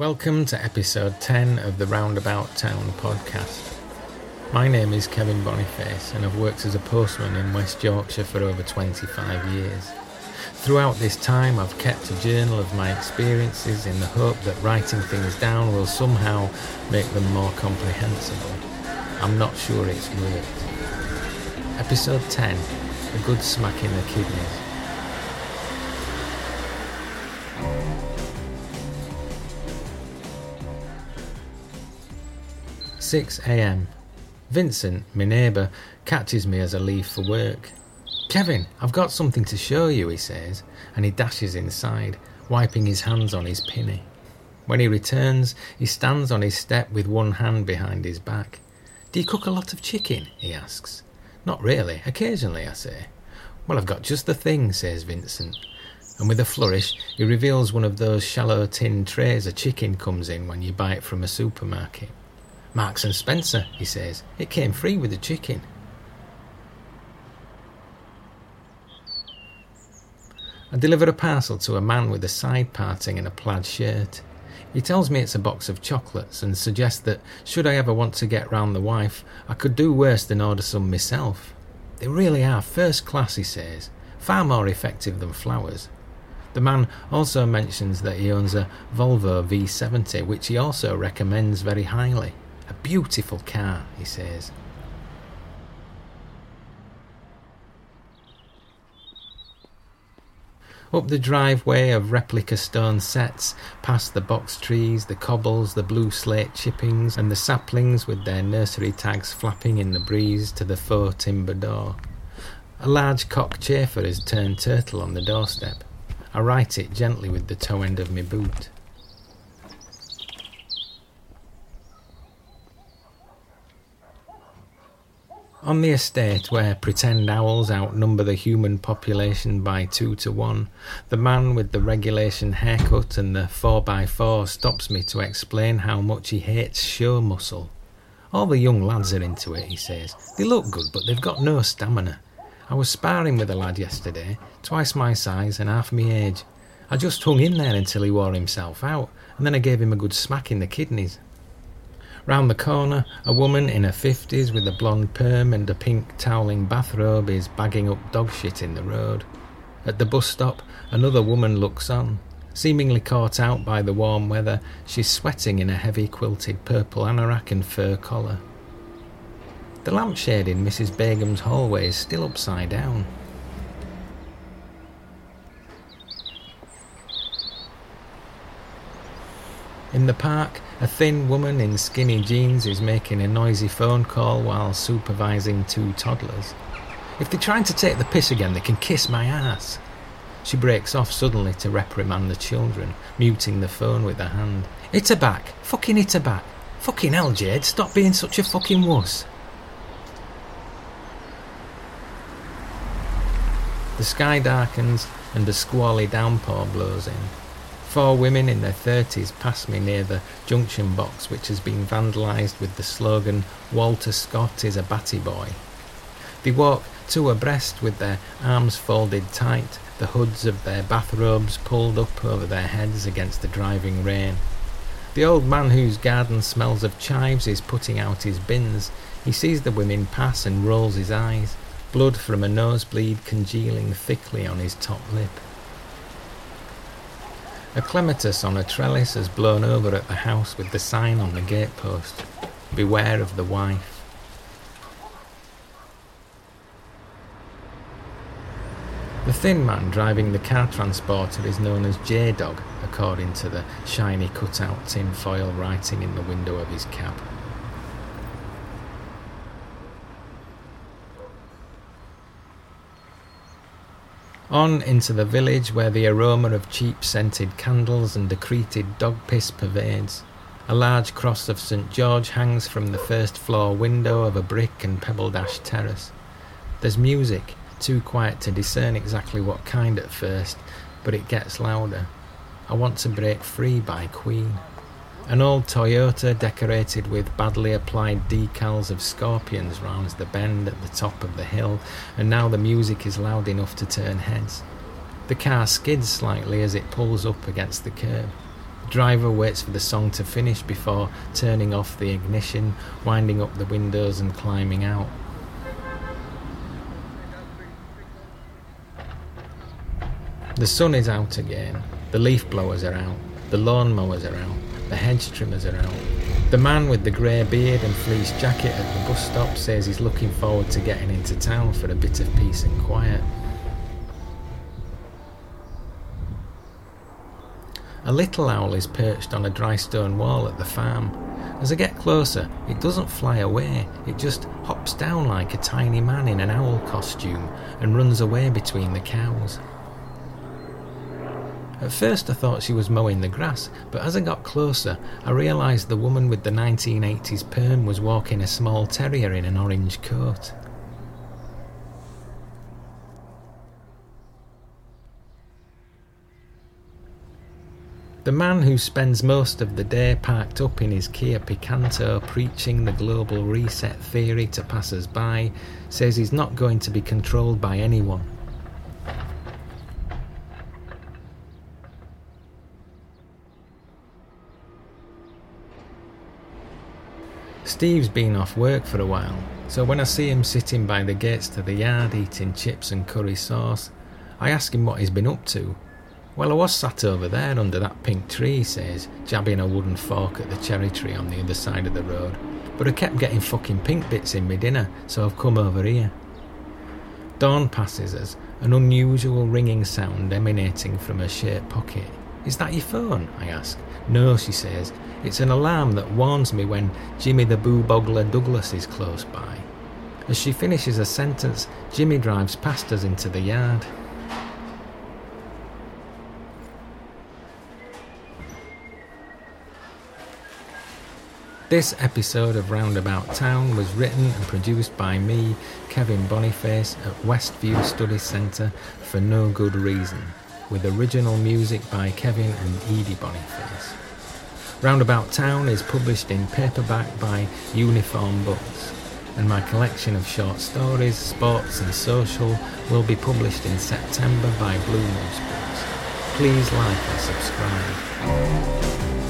Welcome to episode 10 of the Roundabout Town podcast. My name is Kevin Boniface and I've worked as a postman in West Yorkshire for over 25 years. Throughout this time, I've kept a journal of my experiences in the hope that writing things down will somehow make them more comprehensible. I'm not sure it's worked. Episode 10 A Good Smack in the Kidneys. 6 a.m. Vincent, my neighbour, catches me as I leave for work. Kevin, I've got something to show you, he says, and he dashes inside, wiping his hands on his pinny. When he returns, he stands on his step with one hand behind his back. Do you cook a lot of chicken? he asks. Not really, occasionally, I say. Well, I've got just the thing, says Vincent. And with a flourish, he reveals one of those shallow tin trays a chicken comes in when you buy it from a supermarket. Marks and Spencer, he says. It came free with the chicken. I deliver a parcel to a man with a side parting and a plaid shirt. He tells me it's a box of chocolates and suggests that, should I ever want to get round the wife, I could do worse than order some myself. They really are first class, he says, far more effective than flowers. The man also mentions that he owns a Volvo V70, which he also recommends very highly. A beautiful car, he says. Up the driveway of replica stone setts, past the box trees, the cobbles, the blue slate chippings, and the saplings with their nursery tags flapping in the breeze to the faux timber door. A large cockchafer has turned turtle on the doorstep. I right it gently with the toe end of my boot. On the estate, where pretend owls outnumber the human population by two to one, the man with the regulation haircut and the 4x4 stops me to explain how much he hates show muscle. All the young lads are into it, he says. They look good, but they've got no stamina. I was sparring with a lad yesterday, twice my size and half my age. I just hung in there until he wore himself out, and then I gave him a good smack in the kidneys. Round the corner, a woman in her fifties with a blonde perm and a pink toweling bathrobe is bagging up dog shit in the road. At the bus stop, another woman looks on. Seemingly caught out by the warm weather, she's sweating in a heavy quilted purple anorak and fur collar. The lampshade in Mrs. Begum's hallway is still upside down. In the park, a thin woman in skinny jeans is making a noisy phone call while supervising two toddlers. If they're trying to take the piss again, they can kiss my ass. She breaks off suddenly to reprimand the children, muting the phone with her hand. Hit her back. Fucking hit her back. Fucking hell, Jade, stop being such a fucking wuss. The sky darkens and a squally downpour blows in. Four women in their thirties pass me near the junction box which has been vandalised with the slogan Walter Scott is a batty boy. They walk two abreast with their arms folded tight, the hoods of their bathrobes pulled up over their heads against the driving rain. The old man whose garden smells of chives is putting out his bins. He sees the women pass and rolls his eyes, blood from a nosebleed congealing thickly on his top lip. A clematis on a trellis has blown over at the house with the sign on the gatepost Beware of the wife. The thin man driving the car transporter is known as J-Dog, according to the shiny cut-out tin foil writing in the window of his cab. On into the village where the aroma of cheap scented candles and decreted dog piss pervades. A large cross of St. George hangs from the first floor window of a brick and pebble dashed terrace. There's music, too quiet to discern exactly what kind at first, but it gets louder. I Want to Break Free by Queen. An old Toyota decorated with badly applied decals of scorpions rounds the bend at the top of the hill, and now the music is loud enough to turn heads. The car skids slightly as it pulls up against the curb. The driver waits for the song to finish before turning off the ignition, winding up the windows and climbing out. The sun is out again. The leaf blowers are out. The lawn mowers are out. The hedge trimmers are out. The man with the grey beard and fleece jacket at the bus stop says he's looking forward to getting into town for a bit of peace and quiet. A little owl is perched on a dry stone wall at the farm. As I get closer, it doesn't fly away, it just hops down like a tiny man in an owl costume and runs away between the cows. At first I thought she was mowing the grass, but as I got closer, I realised the woman with the 1980s perm was walking a small terrier in an orange coat. The man who spends most of the day parked up in his Kia Picanto preaching the global reset theory to passers by says he's not going to be controlled by anyone. Steve's been off work for a while, so when I see him sitting by the gates to the yard eating chips and curry sauce, I ask him what he's been up to well, I was sat over there under that pink tree, he says, jabbing a wooden fork at the cherry tree on the other side of the road. But I kept getting fucking pink bits in my dinner, so I've come over here. Dawn passes us, an unusual ringing sound emanating from her shirt pocket. Is that your phone? I ask. No, she says. It's an alarm that warns me when Jimmy the Boob Ogler Douglas is close by. As she finishes a sentence, Jimmy drives past us into the yard. This episode of Roundabout Town was written and produced by me, Kevin Boniface, at Westview Study Centre for no good reason, with original music by Kevin and Edie Boniface. Roundabout Town is published in paperback by Uniform Books, and my collection of short stories, sports and social will be published in September by Bluemoose Books. Please like and subscribe.